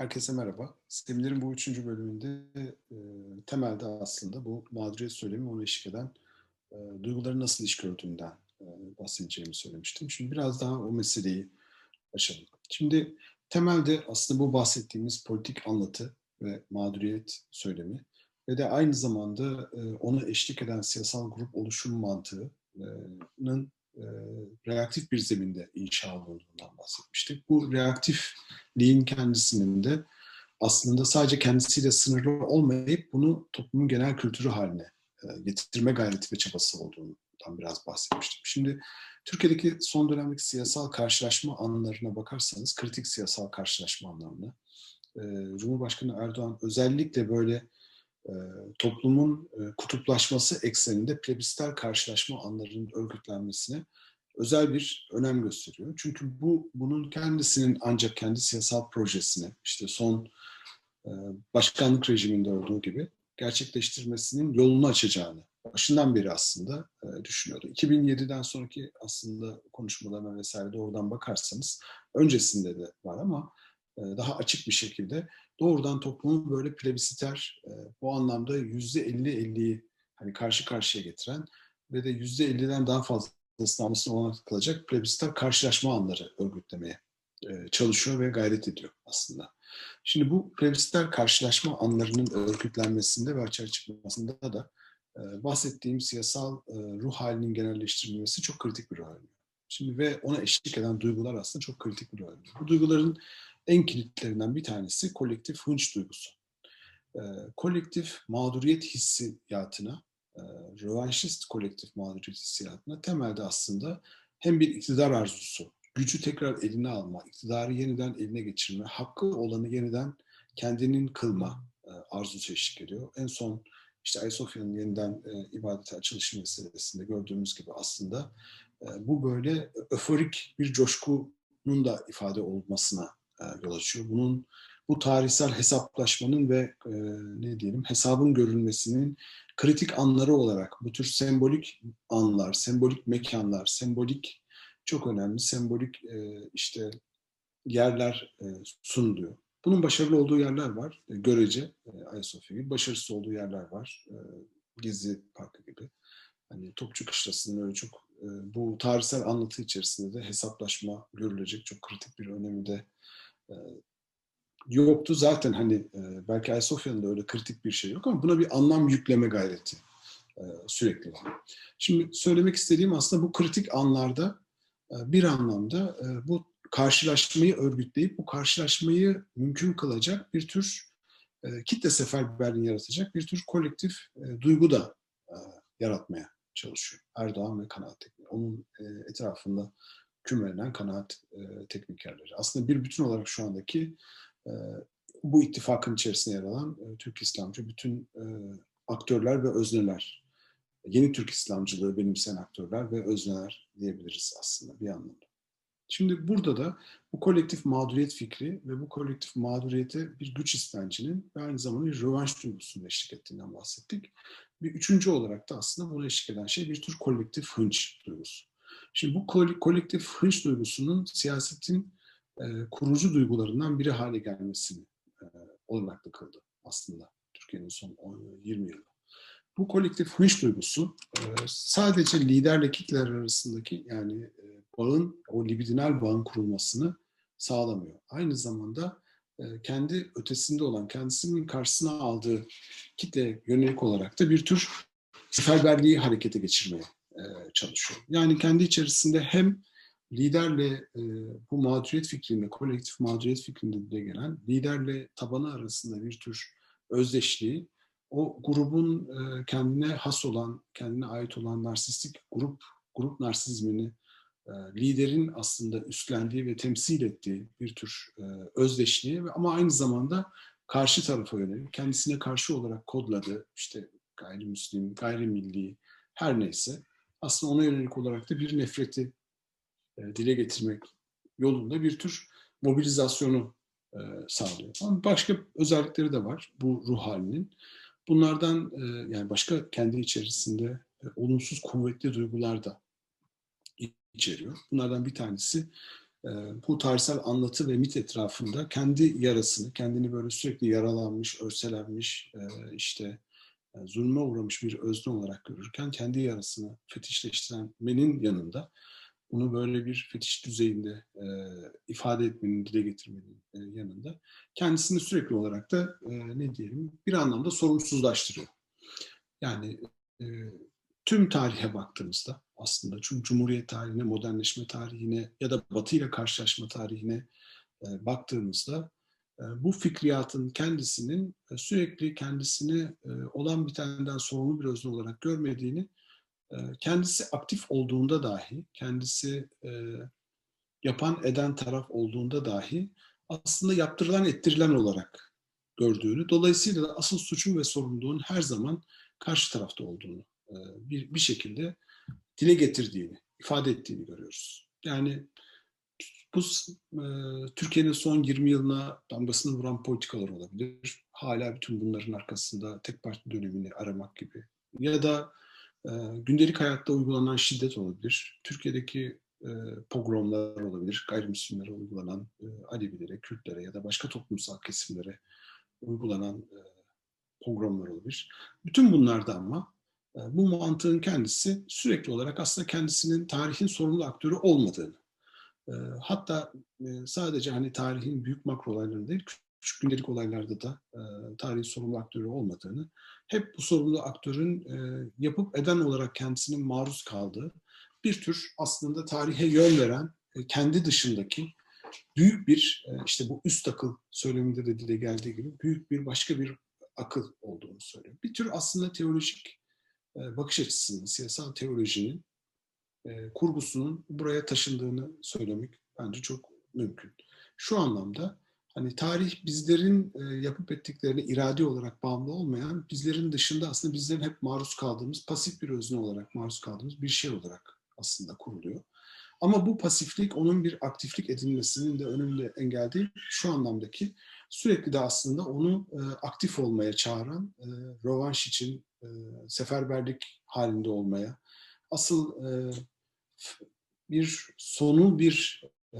Herkese merhaba. Seminerin bu üçüncü bölümünde e, temelde aslında bu mağduriyet söylemi ona eşlik eden e, duyguların nasıl iş gördüğünden e, bahsedeceğimi söylemiştim. Şimdi biraz daha o meseleyi açalım. Şimdi temelde aslında bu bahsettiğimiz politik anlatı ve mağduriyet söylemi ve de aynı zamanda e, ona eşlik eden siyasal grup oluşum mantığının e, reaktif bir zeminde inşa olduğundan bahsetmiştik. Bu reaktifliğin kendisinin de aslında sadece kendisiyle sınırlı olmayıp bunu toplumun genel kültürü haline e, getirme gayreti ve çabası olduğundan biraz bahsetmiştim. Şimdi Türkiye'deki son dönemdeki siyasal karşılaşma anlarına bakarsanız, kritik siyasal karşılaşma anlarına, e, Cumhurbaşkanı Erdoğan özellikle böyle e, toplumun kutuplaşması ekseninde plebisiter karşılaşma anlarının örgütlenmesine özel bir önem gösteriyor. Çünkü bu bunun kendisinin ancak kendi siyasal projesine işte son e, başkanlık rejiminde olduğu gibi gerçekleştirmesinin yolunu açacağını başından beri aslında düşünüyordu. 2007'den sonraki aslında konuşmalarına vesaire doğrudan bakarsanız öncesinde de var ama daha açık bir şekilde doğrudan toplumun böyle plebisiter bu anlamda yüzde elli elliyi hani karşı karşıya getiren ve de yüzde elliden daha fazlasını almasına olanak kılacak plebisiter karşılaşma anları örgütlemeye çalışıyor ve gayret ediyor aslında. Şimdi bu plebisiter karşılaşma anlarının örgütlenmesinde ve açığa çıkmasında da bahsettiğim siyasal ruh halinin genelleştirilmesi çok kritik bir rol oynuyor. Şimdi ve ona eşlik eden duygular aslında çok kritik bir rol oynuyor. Bu duyguların en kilitlerinden bir tanesi kolektif hınç duygusu. E, kolektif mağduriyet hissiyatına, e, rövanşist kolektif mağduriyet hissiyatına temelde aslında hem bir iktidar arzusu, gücü tekrar eline alma, iktidarı yeniden eline geçirme, hakkı olanı yeniden kendinin kılma e, arzusu eşlik ediyor. En son işte Ayasofya'nın yeniden e, ibadete açılışı meselesinde gördüğümüz gibi aslında e, bu böyle öforik bir coşkunun da ifade olmasına e, yol açıyor. Bunun bu tarihsel hesaplaşmanın ve e, ne diyelim hesabın görülmesinin kritik anları olarak bu tür sembolik anlar, sembolik mekanlar, sembolik çok önemli sembolik e, işte yerler e, sunuluyor. Bunun başarılı olduğu yerler var. E, görece e, Ayasofya gibi. Başarısız olduğu yerler var. E, Gezi Parkı gibi. Hani Topçu Kışlası'nın öyle çok e, bu tarihsel anlatı içerisinde de hesaplaşma görülecek çok kritik bir önemi de e, yoktu. Zaten hani e, belki Ayasofya'nın da öyle kritik bir şey yok ama buna bir anlam yükleme gayreti e, sürekli var. Şimdi söylemek istediğim aslında bu kritik anlarda bir anlamda bu karşılaşmayı örgütleyip bu karşılaşmayı mümkün kılacak bir tür kitle seferberliğini yaratacak bir tür kolektif duygu da yaratmaya çalışıyor. Erdoğan ve kanaat tekniği. Onun etrafında kümelenen kanaat e, teknikerleri. Aslında bir bütün olarak şu andaki e, bu ittifakın içerisinde yer alan e, Türk İslamcı bütün e, aktörler ve özneler. Yeni Türk İslamcılığı benimseyen aktörler ve özneler diyebiliriz aslında bir anlamda. Şimdi burada da bu kolektif mağduriyet fikri ve bu kolektif mağduriyete bir güç istencinin ve aynı zamanda bir rövanş duygusunun eşlik ettiğinden bahsettik. Bir üçüncü olarak da aslında buna eşlik eden şey bir tür kolektif hınç duygusu. Şimdi bu kolektif hınç duygusunun siyasetin e, kurucu duygularından biri hale gelmesini e, olanaklı kıldı aslında Türkiye'nin son 20 yılı. Bu kolektif hınç duygusu e, sadece liderle kitleler arasındaki yani e, bağın, o libidinal bağın kurulmasını sağlamıyor. Aynı zamanda kendi ötesinde olan, kendisinin karşısına aldığı kitle yönelik olarak da bir tür seferberliği harekete geçirmeye çalışıyor. Yani kendi içerisinde hem liderle e, bu mağduriyet fikrinde, kolektif mağduriyet fikrinde dile gelen liderle tabanı arasında bir tür özdeşliği, o grubun e, kendine has olan, kendine ait olan narsistik grup, grup narsizmini e, liderin aslında üstlendiği ve temsil ettiği bir tür e, özdeşliği ama aynı zamanda karşı tarafa yönelik, kendisine karşı olarak kodladığı işte gayrimüslim, gayrimilli her neyse aslında ona yönelik olarak da bir nefreti dile getirmek yolunda bir tür mobilizasyonu e, sağlıyor. Ama başka özellikleri de var bu ruh halinin. Bunlardan e, yani başka kendi içerisinde olumsuz kuvvetli duygular da içeriyor. Bunlardan bir tanesi bu tarihsel anlatı ve mit etrafında kendi yarasını, kendini böyle sürekli yaralanmış, örselenmiş, işte zulme uğramış bir özne olarak görürken kendi yarasını fetişleştirmenin yanında bunu böyle bir fetiş düzeyinde e, ifade etmenin, dile getirmenin e, yanında kendisini sürekli olarak da e, ne diyelim bir anlamda sorumsuzlaştırıyor. Yani e, tüm tarihe baktığımızda aslında çünkü Cumhuriyet tarihine, modernleşme tarihine ya da Batı ile karşılaşma tarihine e, baktığımızda e, bu fikriyatın kendisinin e, sürekli kendisini e, olan bitenden sorumlu bir özne olarak görmediğini kendisi aktif olduğunda dahi, kendisi e, yapan eden taraf olduğunda dahi aslında yaptırılan ettirilen olarak gördüğünü, dolayısıyla da asıl suçun ve sorumluluğun her zaman karşı tarafta olduğunu e, bir, bir şekilde dile getirdiğini, ifade ettiğini görüyoruz. Yani bu e, Türkiye'nin son 20 yılına damgasını vuran politikalar olabilir. Hala bütün bunların arkasında tek parti dönemini aramak gibi. Ya da gündelik hayatta uygulanan şiddet olabilir. Türkiye'deki e, pogromlar olabilir. Gayrimüslimlere uygulanan e, Alevilere, Kürtlere ya da başka toplumsal kesimlere uygulanan e, pogromlar olabilir. Bütün bunlarda ama e, bu mantığın kendisi sürekli olarak aslında kendisinin tarihin sorumlu aktörü olmadığını, e, hatta e, sadece hani tarihin büyük makro olaylarında değil, küçük gündelik olaylarda da e, tarihin sorumlu aktörü olmadığını, hep bu sorumlu aktörün e, yapıp eden olarak kendisinin maruz kaldığı bir tür aslında tarihe yön veren, e, kendi dışındaki büyük bir, e, işte bu üst akıl söyleminde de dile geldiği gibi büyük bir başka bir akıl olduğunu söylüyor. Bir tür aslında teolojik e, bakış açısının, siyasal teolojinin e, kurgusunun buraya taşındığını söylemek bence çok mümkün. Şu anlamda hani tarih bizlerin e, yapıp ettiklerine irade olarak bağımlı olmayan, bizlerin dışında aslında bizlerin hep maruz kaldığımız, pasif bir özne olarak maruz kaldığımız bir şey olarak aslında kuruluyor. Ama bu pasiflik onun bir aktiflik edilmesinin de önünde engel değil. Şu anlamdaki sürekli de aslında onu e, aktif olmaya çağıran, e, rövanş için e, seferberlik halinde olmaya, asıl e, bir sonu bir e,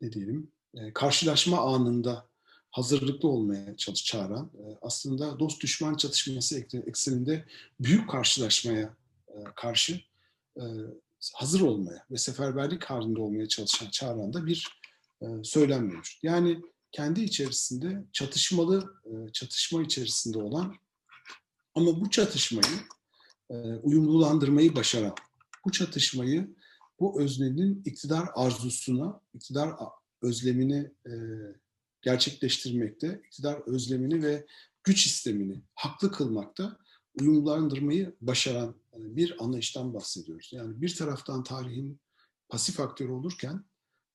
ne diyelim e, karşılaşma anında hazırlıklı olmaya çalış çağıran, e, aslında dost düşman çatışması ekseninde büyük karşılaşmaya e, karşı hazır olmaya ve seferberlik halinde olmaya çalışan çağıran da bir söylem mevcut. Yani kendi içerisinde çatışmalı, çatışma içerisinde olan ama bu çatışmayı uyumlulandırmayı başaran, bu çatışmayı bu öznenin iktidar arzusuna, iktidar özlemini e, gerçekleştirmekte, iktidar özlemini ve güç istemini haklı kılmakta uyumlandırmayı başaran e, bir anlayıştan bahsediyoruz. Yani bir taraftan tarihin pasif aktörü olurken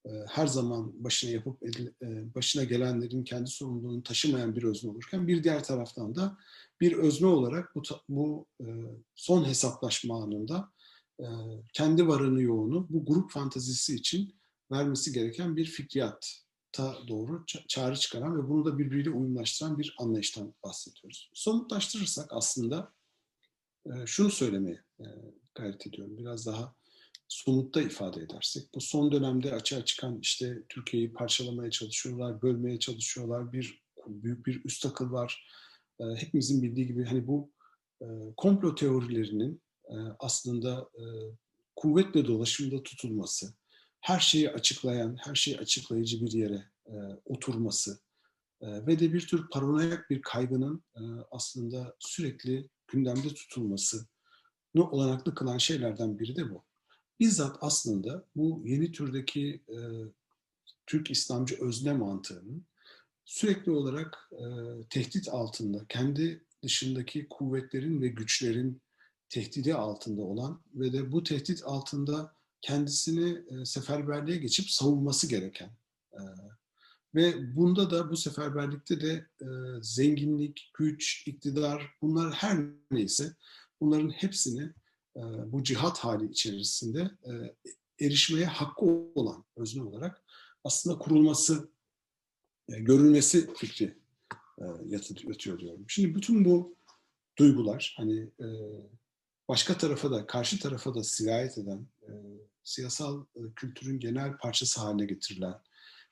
e, her zaman başına yapıp e, başına gelenlerin kendi sorumluluğunu taşımayan bir özne olurken bir diğer taraftan da bir özne olarak bu, bu son hesaplaşma anında kendi varını yoğunu bu grup fantazisi için vermesi gereken bir fikriyata doğru çağrı çıkaran ve bunu da birbiriyle uyumlaştıran bir anlayıştan bahsediyoruz. Somutlaştırırsak aslında e, şunu söylemeye e, gayret ediyorum. Biraz daha somutta ifade edersek. Bu son dönemde açığa çıkan işte Türkiye'yi parçalamaya çalışıyorlar, bölmeye çalışıyorlar. Bir büyük bir üst akıl var. E, hepimizin bildiği gibi hani bu komplo teorilerinin aslında kuvvetle dolaşımda tutulması, her şeyi açıklayan, her şeyi açıklayıcı bir yere e, oturması e, ve de bir tür paranoyak bir kaygının e, aslında sürekli gündemde tutulması ne olanaklı kılan şeylerden biri de bu. Bizzat aslında bu yeni türdeki e, Türk İslamcı özne mantığının sürekli olarak e, tehdit altında, kendi dışındaki kuvvetlerin ve güçlerin tehdidi altında olan ve de bu tehdit altında kendisini e, seferberliğe geçip savunması gereken e, ve bunda da bu seferberlikte de e, zenginlik, güç, iktidar bunlar her neyse bunların hepsini bu cihat hali içerisinde erişmeye hakkı olan özne olarak aslında kurulması, görülmesi fikri yatıyor diyorum. Şimdi bütün bu duygular hani başka tarafa da karşı tarafa da sirayet eden siyasal e, kültürün genel parçası haline getirilen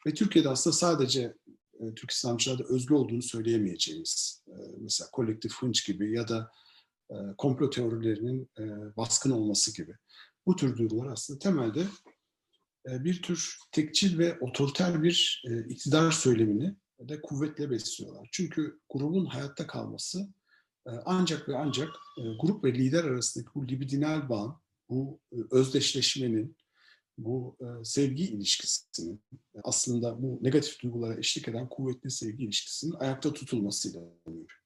ve Türkiye'de aslında sadece e, Türk İslamcılarda özgü olduğunu söyleyemeyeceğimiz, e, mesela kolektif hınç gibi ya da komplo teorilerinin baskın olması gibi. Bu tür duygular aslında temelde bir tür tekçil ve otoriter bir iktidar söylemini de kuvvetle besliyorlar. Çünkü grubun hayatta kalması ancak ve ancak grup ve lider arasındaki bu libidinal bağın, bu e, özdeşleşmenin, bu e, sevgi ilişkisinin aslında bu negatif duygulara eşlik eden kuvvetli sevgi ilişkisinin ayakta tutulmasıyla mümkün.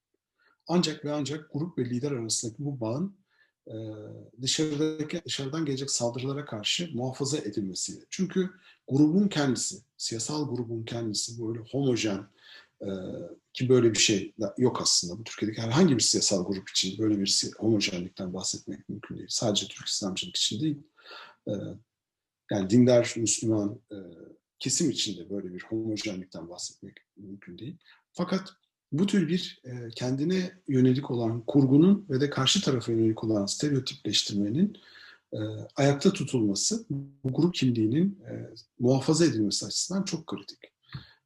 Ancak ve ancak grup ve lider arasındaki bu bağın e, dışarıdaki dışarıdan gelecek saldırılara karşı muhafaza edilmesiyle. Çünkü grubun kendisi, siyasal grubun kendisi böyle homojen e, ki böyle bir şey yok aslında. Bu Türkiye'deki herhangi bir siyasal grup için böyle bir homojenlikten bahsetmek mümkün değil. Sadece Türk İslamcılık için değil. E, yani dindar Müslüman kesim içinde böyle bir homojenlikten bahsetmek mümkün değil. Fakat bu tür bir e, kendine yönelik olan kurgunun ve de karşı tarafa yönelik olan stereotipleştirmenin e, ayakta tutulması, bu grup kimliğinin e, muhafaza edilmesi açısından çok kritik.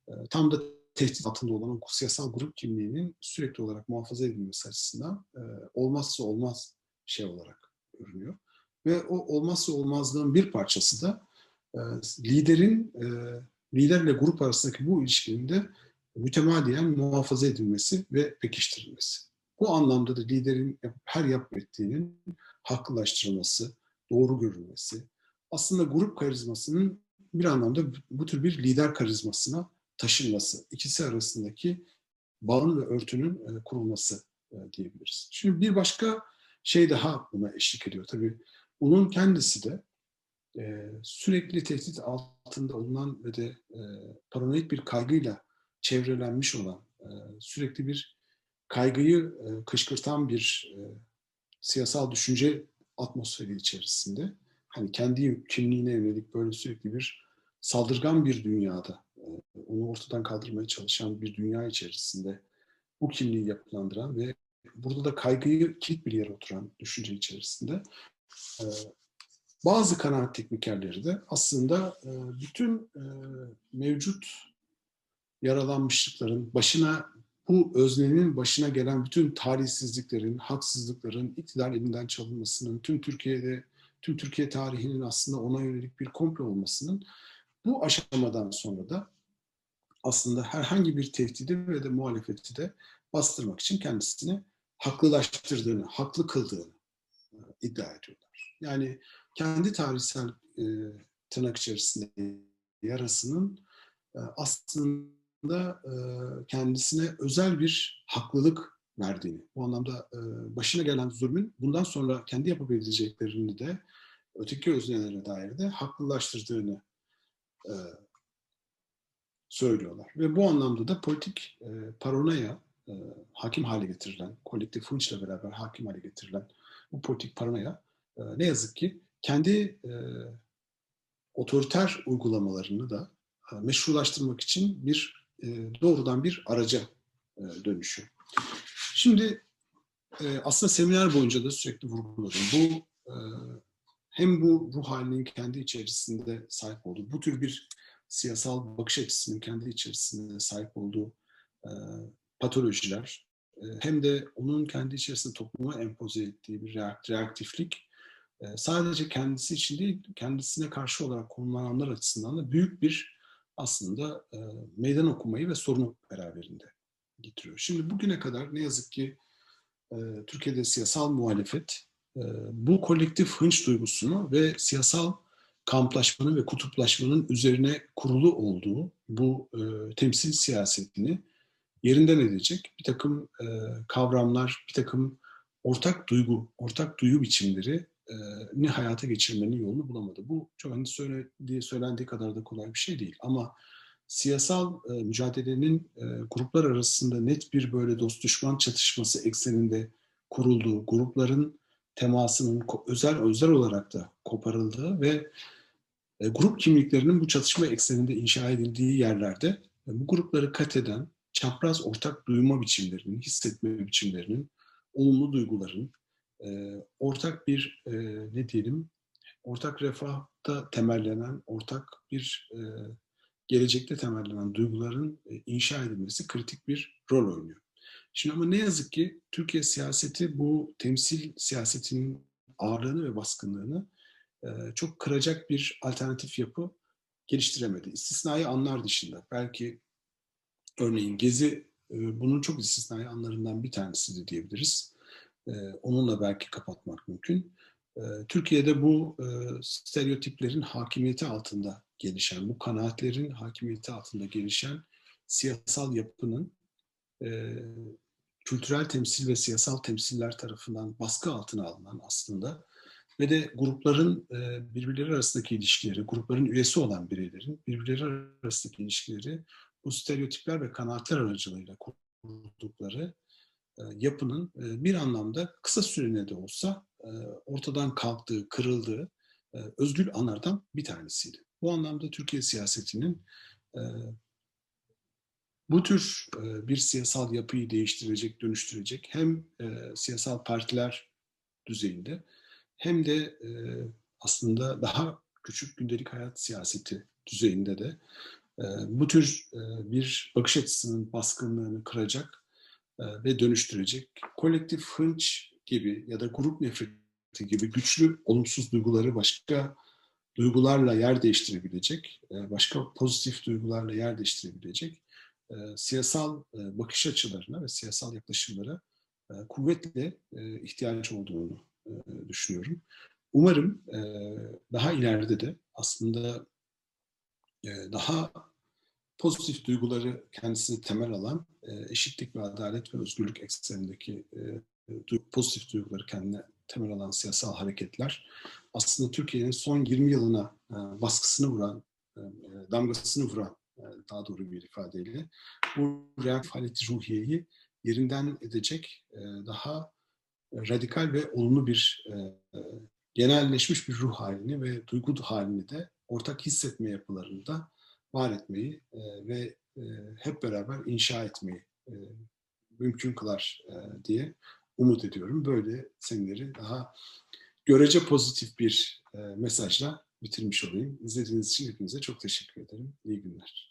E, tam da tehdit altında olan o siyasal grup kimliğinin sürekli olarak muhafaza edilmesi açısından e, olmazsa olmaz şey olarak görünüyor. Ve o olmazsa olmazlığın bir parçası da e, liderin, e, liderle grup arasındaki bu ilişkinin de mütemadiyen muhafaza edilmesi ve pekiştirilmesi. Bu anlamda da liderin her yap ettiğinin haklılaştırılması, doğru görülmesi, aslında grup karizmasının bir anlamda bu tür bir lider karizmasına taşınması, ikisi arasındaki bağın ve örtünün e, kurulması e, diyebiliriz. Şimdi bir başka şey daha buna eşlik ediyor. Tabii bunun kendisi de e, sürekli tehdit altında olunan ve de paranoid bir kaygıyla çevrelenmiş olan, sürekli bir kaygıyı kışkırtan bir siyasal düşünce atmosferi içerisinde, hani kendi kimliğine yönelik böyle sürekli bir saldırgan bir dünyada, onu ortadan kaldırmaya çalışan bir dünya içerisinde bu kimliği yapılandıran ve burada da kaygıyı kilit bir yere oturan düşünce içerisinde bazı kanaat teknikerleri de aslında bütün mevcut yaralanmışlıkların, başına bu öznenin başına gelen bütün talihsizliklerin, haksızlıkların, iktidar elinden çalınmasının, tüm Türkiye'de, tüm Türkiye tarihinin aslında ona yönelik bir komplo olmasının bu aşamadan sonra da aslında herhangi bir tehdidi ve de muhalefeti de bastırmak için kendisini haklılaştırdığını, haklı kıldığını e, iddia ediyorlar. Yani kendi tarihsel e, tırnak içerisinde yarasının e, aslında da e, kendisine özel bir haklılık verdiğini, bu anlamda e, başına gelen zulmün bundan sonra kendi yapabileceklerini de öteki öznelere dair de haklılaştırdığını e, söylüyorlar. Ve bu anlamda da politik e, paranoya e, hakim hale getirilen, kolektif hınçla beraber hakim hale getirilen bu politik paranoya e, ne yazık ki kendi e, otoriter uygulamalarını da e, meşrulaştırmak için bir e, doğrudan bir araca e, dönüşüyor. Şimdi e, aslında seminer boyunca da sürekli vurguladım. Bu hem bu ruh halinin kendi içerisinde sahip olduğu, bu tür bir siyasal bakış açısının kendi içerisinde sahip olduğu patolojiler, hem de onun kendi içerisinde topluma empoze ettiği bir reaktiflik sadece kendisi için değil, kendisine karşı olarak konumlananlar açısından da büyük bir aslında e, meydan okumayı ve sorunu beraberinde getiriyor. Şimdi bugüne kadar ne yazık ki e, Türkiye'de siyasal muhalefet e, bu kolektif hınç duygusunu ve siyasal kamplaşmanın ve kutuplaşmanın üzerine kurulu olduğu bu e, temsil siyasetini yerinden edecek bir takım e, kavramlar, bir takım ortak duygu, ortak duyu biçimleri ni hayata geçirmenin yolunu bulamadı. Bu çok hani söylediği, söylendiği kadar da kolay bir şey değil. Ama siyasal e, mücadelenin e, gruplar arasında net bir böyle dost düşman çatışması ekseninde kurulduğu, grupların temasının özel özel olarak da koparıldığı ve grup kimliklerinin bu çatışma ekseninde inşa edildiği yerlerde e, bu grupları kat eden çapraz ortak duyma biçimlerinin, hissetme biçimlerinin, olumlu duyguların, e, ortak bir e, ne diyelim ortak refahta temellenen, ortak bir e, gelecekte temellenen duyguların e, inşa edilmesi kritik bir rol oynuyor. Şimdi ama ne yazık ki Türkiye siyaseti bu temsil siyasetinin ağırlığını ve baskınlığını e, çok kıracak bir alternatif yapı geliştiremedi. İstisnai anlar dışında. Belki örneğin Gezi e, bunun çok istisnai anlarından bir tanesi de diyebiliriz. E, onunla belki kapatmak mümkün. E, Türkiye'de bu e, stereotiplerin hakimiyeti altında gelişen, bu kanaatlerin hakimiyeti altında gelişen siyasal yapının e, kültürel temsil ve siyasal temsiller tarafından baskı altına alınan aslında ve de grupların e, birbirleri arasındaki ilişkileri, grupların üyesi olan bireylerin birbirleri arasındaki ilişkileri bu stereotipler ve kanaatler aracılığıyla kurdukları e, yapının e, bir anlamda kısa süreliğine de olsa ortadan kalktığı, kırıldığı özgül anlardan bir tanesiydi. Bu anlamda Türkiye siyasetinin bu tür bir siyasal yapıyı değiştirecek, dönüştürecek hem siyasal partiler düzeyinde hem de e, aslında daha küçük gündelik hayat siyaseti düzeyinde de e, bu tür e, bir bakış açısının baskınlığını kıracak e, ve dönüştürecek kolektif hınç gibi ya da grup nefreti gibi güçlü olumsuz duyguları başka duygularla yer değiştirebilecek, e, başka pozitif duygularla yer değiştirebilecek e, siyasal e, bakış açılarına ve siyasal yaklaşımlara e, kuvvetle e, ihtiyaç olduğunu düşünüyorum. Umarım e, daha ileride de aslında e, daha pozitif duyguları kendisini temel alan e, eşitlik ve adalet ve özgürlük eksenindeki e, pozitif duyguları kendine temel alan siyasal hareketler aslında Türkiye'nin son 20 yılına e, baskısını vuran, e, damgasını vuran e, daha doğru bir ifadeyle bu reaktif haleti ruhiyeyi yerinden edecek e, daha radikal ve olumlu bir e, genelleşmiş bir ruh halini ve duygu halini de ortak hissetme yapılarında var etmeyi ve hep beraber inşa etmeyi mümkün kılar diye umut ediyorum. Böyle seminer'i daha görece pozitif bir mesajla bitirmiş olayım. İzlediğiniz için hepinize çok teşekkür ederim. İyi günler.